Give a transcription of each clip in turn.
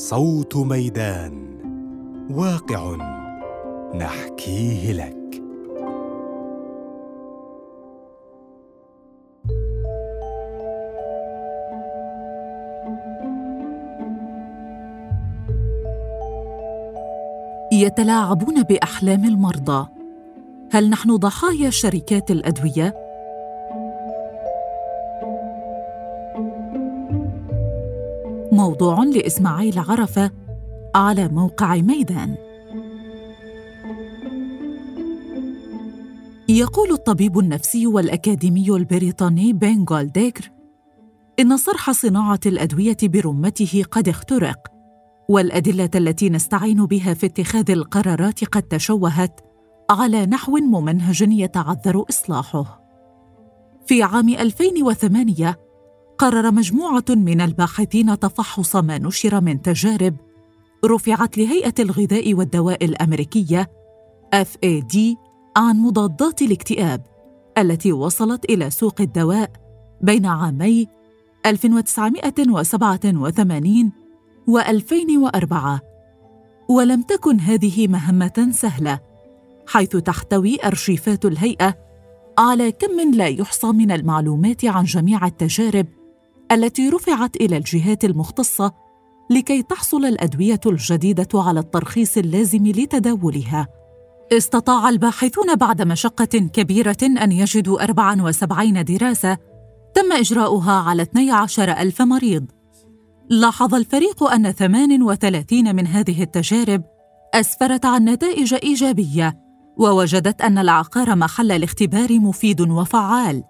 صوت ميدان واقع نحكيه لك. يتلاعبون بأحلام المرضى. هل نحن ضحايا شركات الأدوية؟ موضوع لإسماعيل عرفة على موقع ميدان. يقول الطبيب النفسي والأكاديمي البريطاني بين جولديكر إن صرح صناعة الأدوية برمته قد اخترق والأدلة التي نستعين بها في اتخاذ القرارات قد تشوهت على نحو ممنهج يتعذر إصلاحه. في عام 2008 قرر مجموعة من الباحثين تفحص ما نشر من تجارب رفعت لهيئة الغذاء والدواء الأمريكية FAD عن مضادات الاكتئاب التي وصلت إلى سوق الدواء بين عامي 1987 و2004 ولم تكن هذه مهمة سهلة حيث تحتوي أرشيفات الهيئة على كم لا يحصى من المعلومات عن جميع التجارب التي رفعت إلى الجهات المختصة لكي تحصل الأدوية الجديدة على الترخيص اللازم لتداولها. استطاع الباحثون بعد مشقة كبيرة أن يجدوا 74 دراسة تم إجراؤها على 12 ألف مريض. لاحظ الفريق أن 38 من هذه التجارب أسفرت عن نتائج إيجابية ووجدت أن العقار محل الاختبار مفيد وفعال.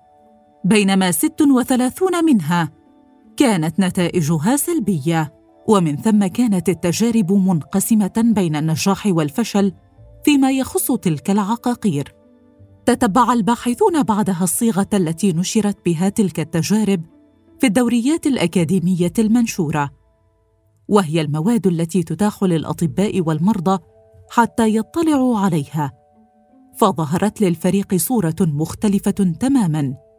بينما 36 منها كانت نتائجها سلبية ومن ثم كانت التجارب منقسمة بين النجاح والفشل فيما يخص تلك العقاقير. تتبع الباحثون بعدها الصيغة التي نشرت بها تلك التجارب في الدوريات الأكاديمية المنشورة وهي المواد التي تتاح للأطباء والمرضى حتى يطلعوا عليها فظهرت للفريق صورة مختلفة تماما.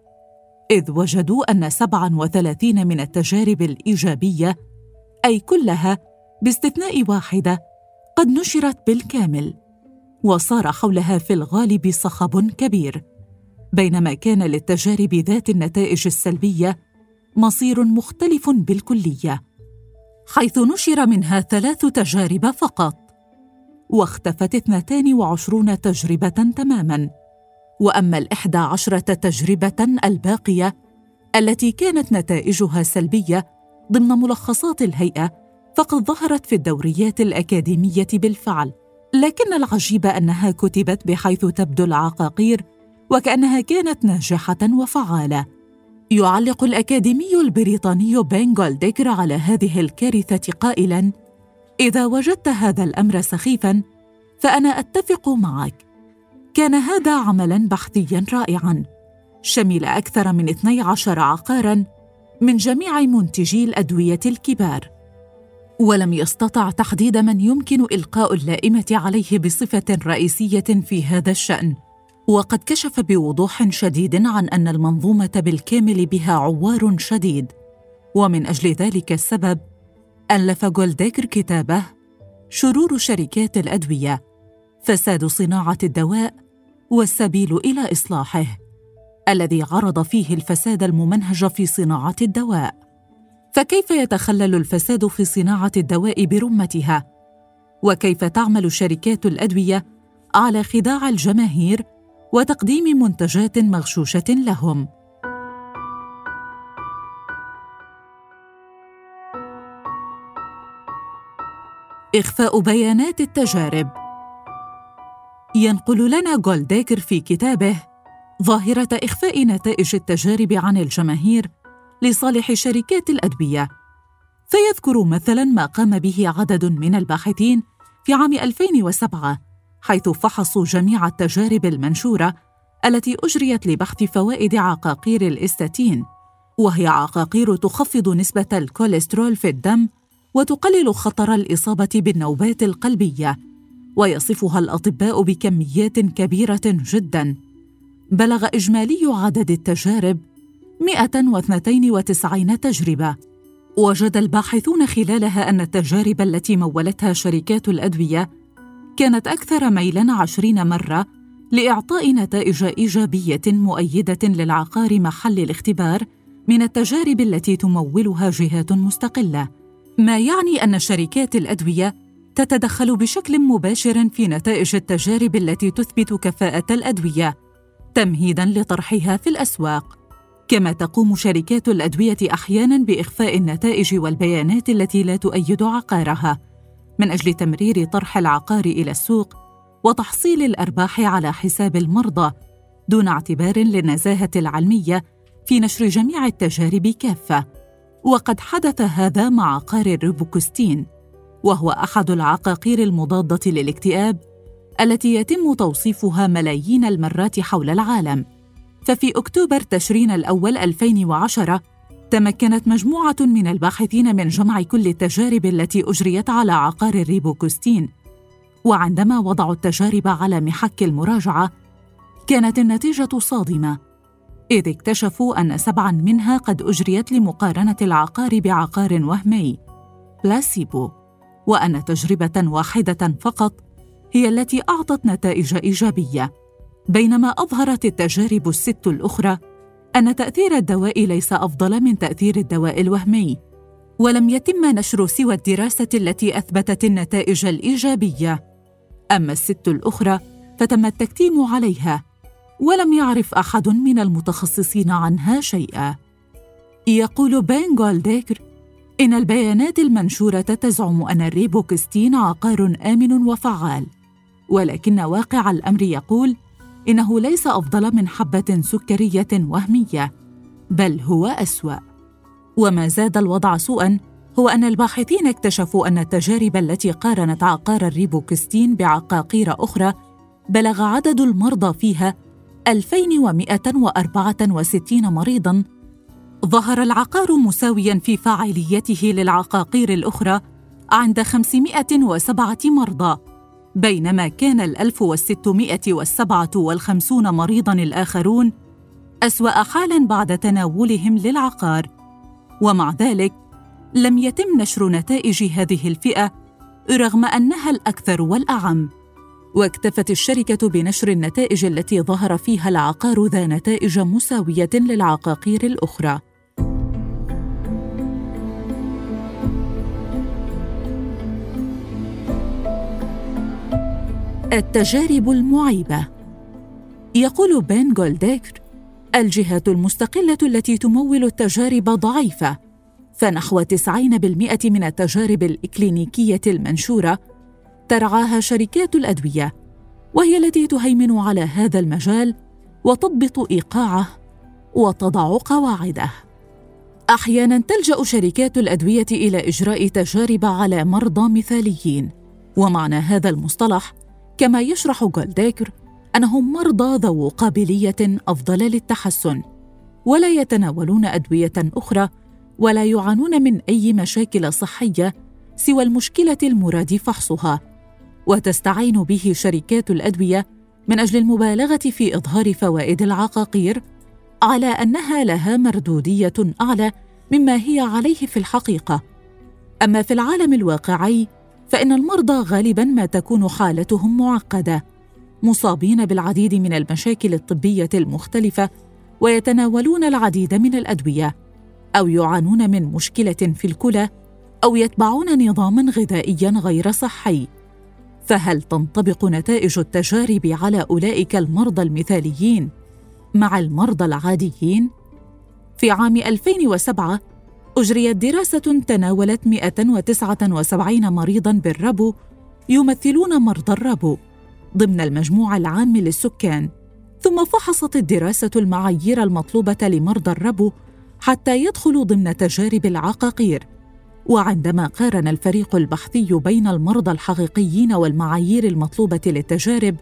إذ وجدوا أن 37 من التجارب الإيجابية أي كلها باستثناء واحدة قد نشرت بالكامل وصار حولها في الغالب صخب كبير بينما كان للتجارب ذات النتائج السلبية مصير مختلف بالكلية حيث نشر منها ثلاث تجارب فقط واختفت اثنتان وعشرون تجربة تماما. وأما الإحدى عشرة تجربة الباقية التي كانت نتائجها سلبية ضمن ملخصات الهيئة فقد ظهرت في الدوريات الأكاديمية بالفعل لكن العجيب أنها كتبت بحيث تبدو العقاقير وكأنها كانت ناجحة وفعالة يعلق الأكاديمي البريطاني بين جولديكر على هذه الكارثة قائلاً: إذا وجدت هذا الأمر سخيفاً فأنا أتفق معك. كان هذا عملاً بحثياً رائعاً، شمل أكثر من 12 عقاراً من جميع منتجي الأدوية الكبار. ولم يستطع تحديد من يمكن إلقاء اللائمة عليه بصفة رئيسية في هذا الشأن. وقد كشف بوضوح شديد عن أن المنظومة بالكامل بها عوار شديد ومن أجل ذلك السبب ألف جولديكر كتابه شرور شركات الأدوية فساد صناعة الدواء والسبيل إلى إصلاحه الذي عرض فيه الفساد الممنهج في صناعة الدواء. فكيف يتخلل الفساد في صناعة الدواء برمتها؟ وكيف تعمل شركات الأدوية على خداع الجماهير وتقديم منتجات مغشوشة لهم؟ إخفاء بيانات التجارب ينقل لنا جولديكر في كتابه ظاهرة إخفاء نتائج التجارب عن الجماهير لصالح شركات الادويه فيذكر مثلا ما قام به عدد من الباحثين في عام 2007 حيث فحصوا جميع التجارب المنشورة التي أجريت لبحث فوائد عقاقير الاستاتين وهي عقاقير تخفض نسبة الكوليسترول في الدم وتقلل خطر الإصابة بالنوبات القلبية. ويصفها الأطباء بكميات كبيرة جدا. بلغ إجمالي عدد التجارب 192 تجربة. وجد الباحثون خلالها أن التجارب التي مولتها شركات الأدوية كانت أكثر ميلاً عشرين مرة لإعطاء نتائج إيجابية مؤيدة للعقار محل الاختبار من التجارب التي تمولها جهات مستقلة. ما يعني أن شركات الأدوية تتدخل بشكل مباشر في نتائج التجارب التي تثبت كفاءة الأدوية تمهيداً لطرحها في الأسواق. كما تقوم شركات الأدوية أحيانا بإخفاء النتائج والبيانات التي لا تؤيد عقارها من أجل تمرير طرح العقار إلى السوق وتحصيل الأرباح على حساب المرضى دون اعتبار للنزاهة العلمية في نشر جميع التجارب كافة. وقد حدث هذا مع عقار الريبوكستين وهو أحد العقاقير المضادة للاكتئاب التي يتم توصيفها ملايين المرات حول العالم. ففي أكتوبر تشرين الأول 2010 تمكنت مجموعة من الباحثين من جمع كل التجارب التي أجريت على عقار الريبوكوستين. وعندما وضعوا التجارب على محك المراجعة كانت النتيجة صادمة. إذ اكتشفوا أن سبعاً منها قد أجريت لمقارنة العقار بعقار وهمي. بلاسيبو. وأن تجربة واحدة فقط هي التي أعطت نتائج إيجابية بينما أظهرت التجارب الست الأخرى أن تأثير الدواء ليس أفضل من تأثير الدواء الوهمي. ولم يتم نشر سوى الدراسة التي أثبتت النتائج الإيجابية. أما الست الأخرى فتم التكتيم عليها ولم يعرف أحد من المتخصصين عنها شيئا. يقول بين جولديكر إن البيانات المنشورة تزعم أن الريبوكستين عقار آمن وفعال، ولكن واقع الأمر يقول إنه ليس أفضل من حبة سكرية وهمية بل هو أسوأ. وما زاد الوضع سوءا هو أن الباحثين اكتشفوا أن التجارب التي قارنت عقار الريبوكستين بعقاقير أخرى بلغ عدد المرضى فيها 2164 مريضاً ظهر العقار مساوياً في فاعليته للعقاقير الأخرى عند 507 مرضى بينما كان والسبعة والخمسون مريضاً الآخرون أسوأ حالاً بعد تناولهم للعقار. ومع ذلك لم يتم نشر نتائج هذه الفئة رغم أنها الأكثر والأعم. واكتفت الشركة بنشر النتائج التي ظهر فيها العقار ذا نتائج مساوية للعقاقير الأخرى. التجارب المعيبة. يقول بين جولديكر الجهات المستقلة التي تمول التجارب ضعيفة فنحو 90% من التجارب الإكلينيكية المنشورة ترعاها شركات الأدوية وهي التي تهيمن على هذا المجال وتضبط إيقاعه وتضع قواعده. أحيانا تلجأ شركات الأدوية إلى إجراء تجارب على مرضى مثاليين ومعنى هذا المصطلح كما يشرح جولديكر أنهم مرضى ذو قابلية أفضل للتحسن ولا يتناولون أدوية أخرى ولا يعانون من أي مشاكل صحية سوى المشكلة المراد فحصها. وتستعين به شركات الأدوية من أجل المبالغة في إظهار فوائد العقاقير على أنها لها مردودية أعلى مما هي عليه في الحقيقة. أما في العالم الواقعي فإن المرضى غالبا ما تكون حالتهم معقدة مصابين بالعديد من المشاكل الطبية المختلفة ويتناولون العديد من الأدوية أو يعانون من مشكلة في الكلى أو يتبعون نظاما غذائيا غير صحي فهل تنطبق نتائج التجارب على أولئك المرضى المثاليين مع المرضى العاديين؟ في عام 2007 أجريت دراسة تناولت 179 مريضاً بالربو يمثلون مرضى الربو ضمن المجموع العام للسكان. ثم فحصت الدراسة المعايير المطلوبة لمرضى الربو حتى يدخلوا ضمن تجارب العقاقير. وعندما قارن الفريق البحثي بين المرضى الحقيقيين والمعايير المطلوبة للتجارب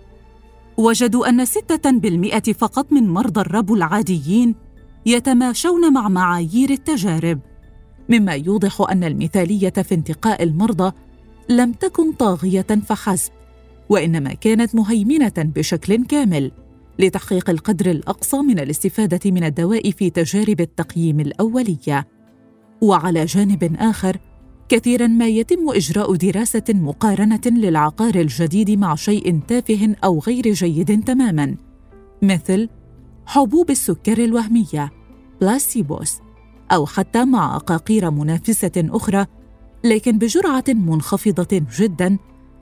وجدوا أن ستة بالمئة فقط من مرضى الربو العاديين يتماشون مع معايير التجارب. مما يوضح أن المثالية في انتقاء المرضى لم تكن طاغية فحسب وإنما كانت مهيمنة بشكل كامل لتحقيق القدر الأقصى من الاستفادة من الدواء في تجارب التقييم الأولية. وعلى جانب آخر كثيرا ما يتم إجراء دراسة مقارنة للعقار الجديد مع شيء تافه أو غير جيد تماما مثل حبوب السكر الوهمية بلاسيبوس أو حتى مع عقاقير منافسة أخرى لكن بجرعة منخفضة جدا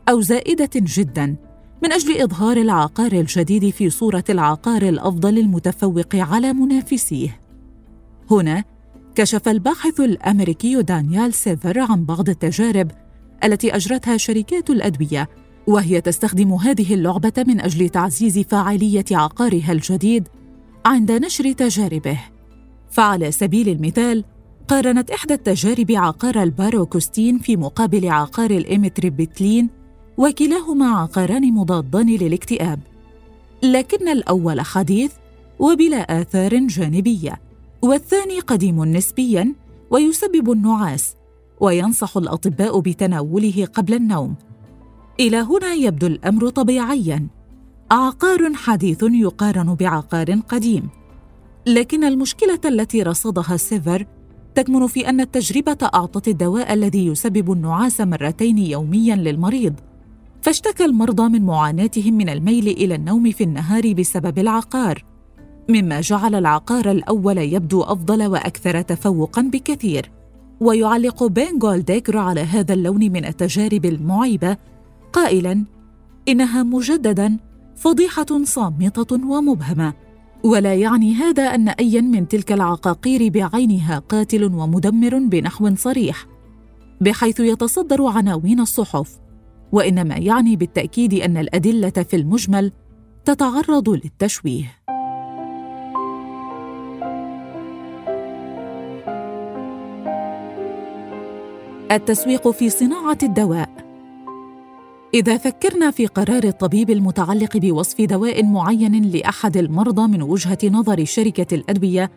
أو زائدة جدا من أجل إظهار العقار الجديد في صورة العقار الأفضل المتفوق على منافسيه. هنا كشف الباحث الأمريكي دانيال سيفر عن بعض التجارب التي أجرتها شركات الأدوية وهي تستخدم هذه اللعبة من أجل تعزيز فاعلية عقارها الجديد عند نشر تجاربه. فعلى سبيل المثال قارنت إحدى التجارب عقار الباروكوستين في مقابل عقار الإمتريبتلين وكلاهما عقاران مضادان للاكتئاب. لكن الأول حديث وبلا آثار جانبية والثاني قديم نسبياً ويسبب النعاس وينصح الأطباء بتناوله قبل النوم. إلى هنا يبدو الأمر طبيعياً. عقار حديث يقارن بعقار قديم. لكن المشكلة التي رصدها سيفر تكمن في أن التجربة أعطت الدواء الذي يسبب النعاس مرتين يومياً للمريض فاشتكى المرضى من معاناتهم من الميل إلى النوم في النهار بسبب العقار مما جعل العقار الأول يبدو أفضل وأكثر تفوقا بكثير. ويعلق بين جولديكر على هذا اللون من التجارب المعيبة قائلا إنها مجددا فضيحة صامتة ومبهمة. ولا يعني هذا أن ايا من تلك العقاقير بعينها قاتل ومدمر بنحو صريح بحيث يتصدر عناوين الصحف. وإنما يعني بالتأكيد أن الأدلة في المجمل تتعرض للتشويه. التسويق في صناعة الدواء. إذا فكرنا في قرار الطبيب المتعلق بوصف دواء معين لأحد المرضى من وجهة نظر شركة الأدوية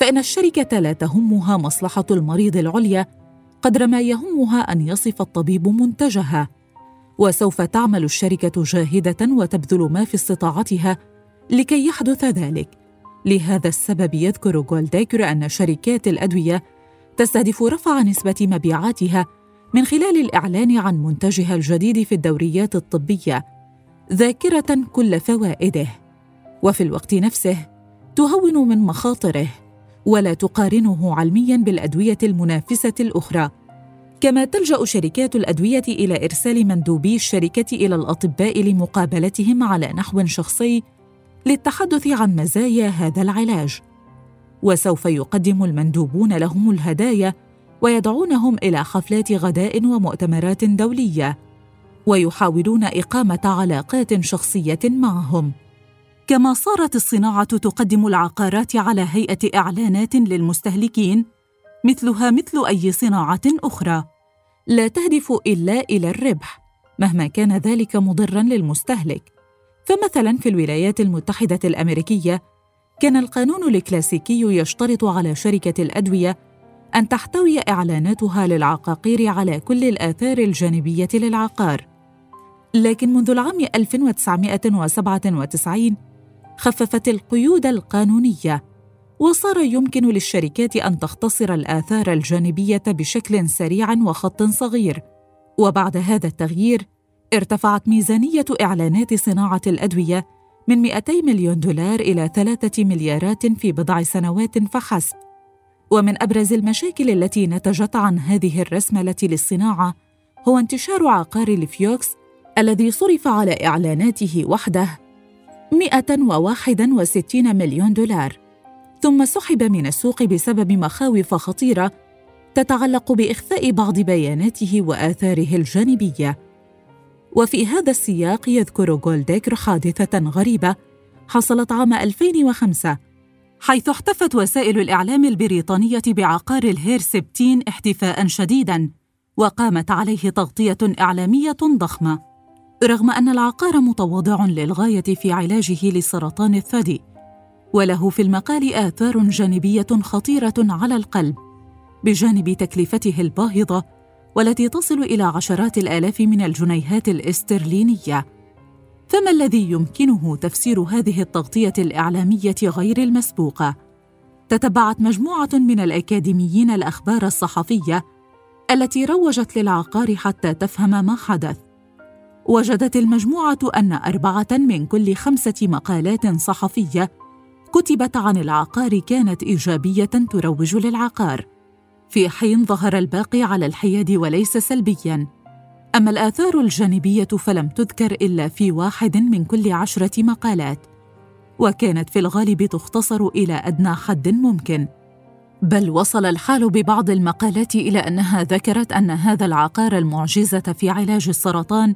فإن الشركة لا تهمها مصلحة المريض العليا قدر ما يهمها أن يصف الطبيب منتجها. وسوف تعمل الشركة جاهدة وتبذل ما في استطاعتها لكي يحدث ذلك. لهذا السبب يذكر جولديكر أن شركات الأدوية تستهدف رفع نسبة مبيعاتها من خلال الإعلان عن منتجها الجديد في الدوريات الطبية ذاكرة كل فوائده. وفي الوقت نفسه تهون من مخاطره ولا تقارنه علميا بالأدوية المنافسة الأخرى. كما تلجأ شركات الأدوية إلى إرسال مندوبي الشركة إلى الأطباء لمقابلتهم على نحو شخصي للتحدث عن مزايا هذا العلاج. وسوف يقدم المندوبون لهم الهدايا ويدعونهم إلى حفلات غداء ومؤتمرات دولية ويحاولون إقامة علاقات شخصية معهم. كما صارت الصناعة تقدم العقارات على هيئة إعلانات للمستهلكين مثلها مثل أي صناعة أخرى. لا تهدف إلا إلى الربح مهما كان ذلك مضرا للمستهلك. فمثلا في الولايات المتحدة الأمريكية كان القانون الكلاسيكي يشترط على شركة الأدوية أن تحتوي إعلاناتها للعقاقير على كل الآثار الجانبية للعقار. لكن منذ العام 1997 خففت القيود القانونية وصار يمكن للشركات أن تختصر الآثار الجانبية بشكل سريع وخط صغير. وبعد هذا التغيير ارتفعت ميزانية إعلانات صناعة الأدوية من 200 مليون دولار إلى 3 مليارات في بضع سنوات فحسب. ومن أبرز المشاكل التي نتجت عن هذه الرسملة للصناعة هو انتشار عقار الفيوكس الذي صرف على إعلاناته وحده 161 مليون دولار ثم سحب من السوق بسبب مخاوف خطيرة تتعلق بإخفاء بعض بياناته وآثاره الجانبية. وفي هذا السياق يذكر جولديكر حادثة غريبة حصلت عام 2005 حيث احتفت وسائل الإعلام البريطانية بعقار الهيرسبتين احتفاء شديداً وقامت عليه تغطية إعلامية ضخمة رغم أن العقار متواضع للغاية في علاجه لسرطان الثدي وله في المقال آثار جانبية خطيرة على القلب بجانب تكلفته الباهظة والتي تصل إلى عشرات الآلاف من الجنيهات الاسترلينية. فما الذي يمكنه تفسير هذه التغطية الإعلامية غير المسبوقة؟ تتبعت مجموعة من الأكاديميين الأخبار الصحفية التي روجت للعقار حتى تفهم ما حدث وجدت المجموعة أن أربعة من كل خمسة مقالات صحفية كتبت عن العقار كانت إيجابية تروج للعقار في حين ظهر الباقي على الحياد وليس سلبيا أما الآثار الجانبية فلم تذكر إلا في واحد من كل عشرة مقالات وكانت في الغالب تختصر إلى أدنى حد ممكن. بل وصل الحال ببعض المقالات إلى أنها ذكرت أن هذا العقار المعجزة في علاج السرطان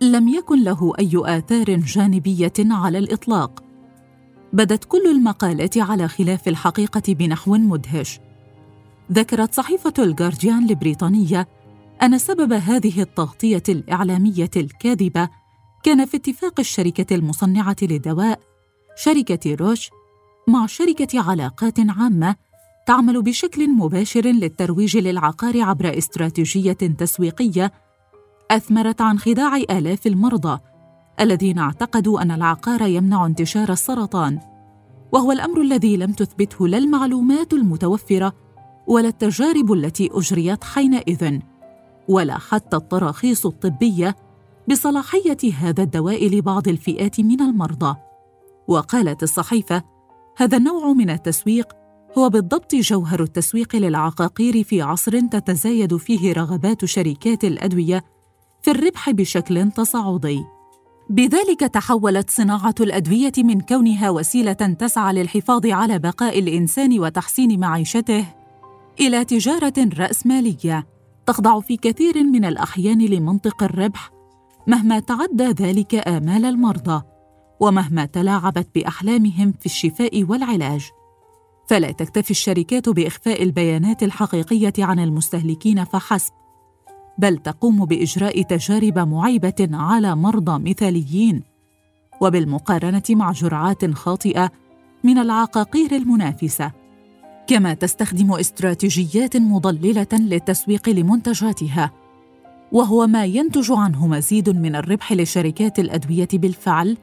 لم يكن له أي آثار جانبية على الإطلاق. بدت كل المقالات على خلاف الحقيقة بنحو مدهش. ذكرت صحيفة الجارديان البريطانية أن سبب هذه التغطية الإعلامية الكاذبة كان في اتفاق الشركة المصنعة للدواء شركة روش مع شركة علاقات عامة تعمل بشكل مباشر للترويج للعقار عبر استراتيجية تسويقية أثمرت عن خداع آلاف المرضى الذين اعتقدوا أن العقار يمنع انتشار السرطان وهو الأمر الذي لم تثبته لا المعلومات المتوفرة ولا التجارب التي أجريت حينئذ. ولا حتى التراخيص الطبية بصلاحية هذا الدواء لبعض الفئات من المرضى. وقالت الصحيفة هذا النوع من التسويق هو بالضبط جوهر التسويق للعقاقير في عصر تتزايد فيه رغبات شركات الأدوية في الربح بشكل تصاعدي. بذلك تحولت صناعة الأدوية من كونها وسيلة تسعى للحفاظ على بقاء الإنسان وتحسين معيشته إلى تجارة رأسمالية. تخضع في كثير من الأحيان لمنطق الربح مهما تعدى ذلك آمال المرضى ومهما تلاعبت بأحلامهم في الشفاء والعلاج. فلا تكتفي الشركات بإخفاء البيانات الحقيقية عن المستهلكين فحسب بل تقوم بإجراء تجارب معيبة على مرضى مثاليين وبالمقارنة مع جرعات خاطئة من العقاقير المنافسة. كما تستخدم استراتيجيات مضللة للتسويق لمنتجاتها وهو ما ينتج عنه مزيد من الربح لشركات الأدوية بالفعل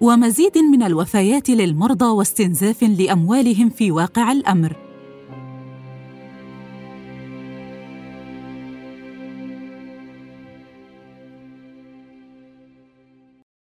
ومزيد من الوفيات للمرضى واستنزاف لأموالهم في واقع الأمر.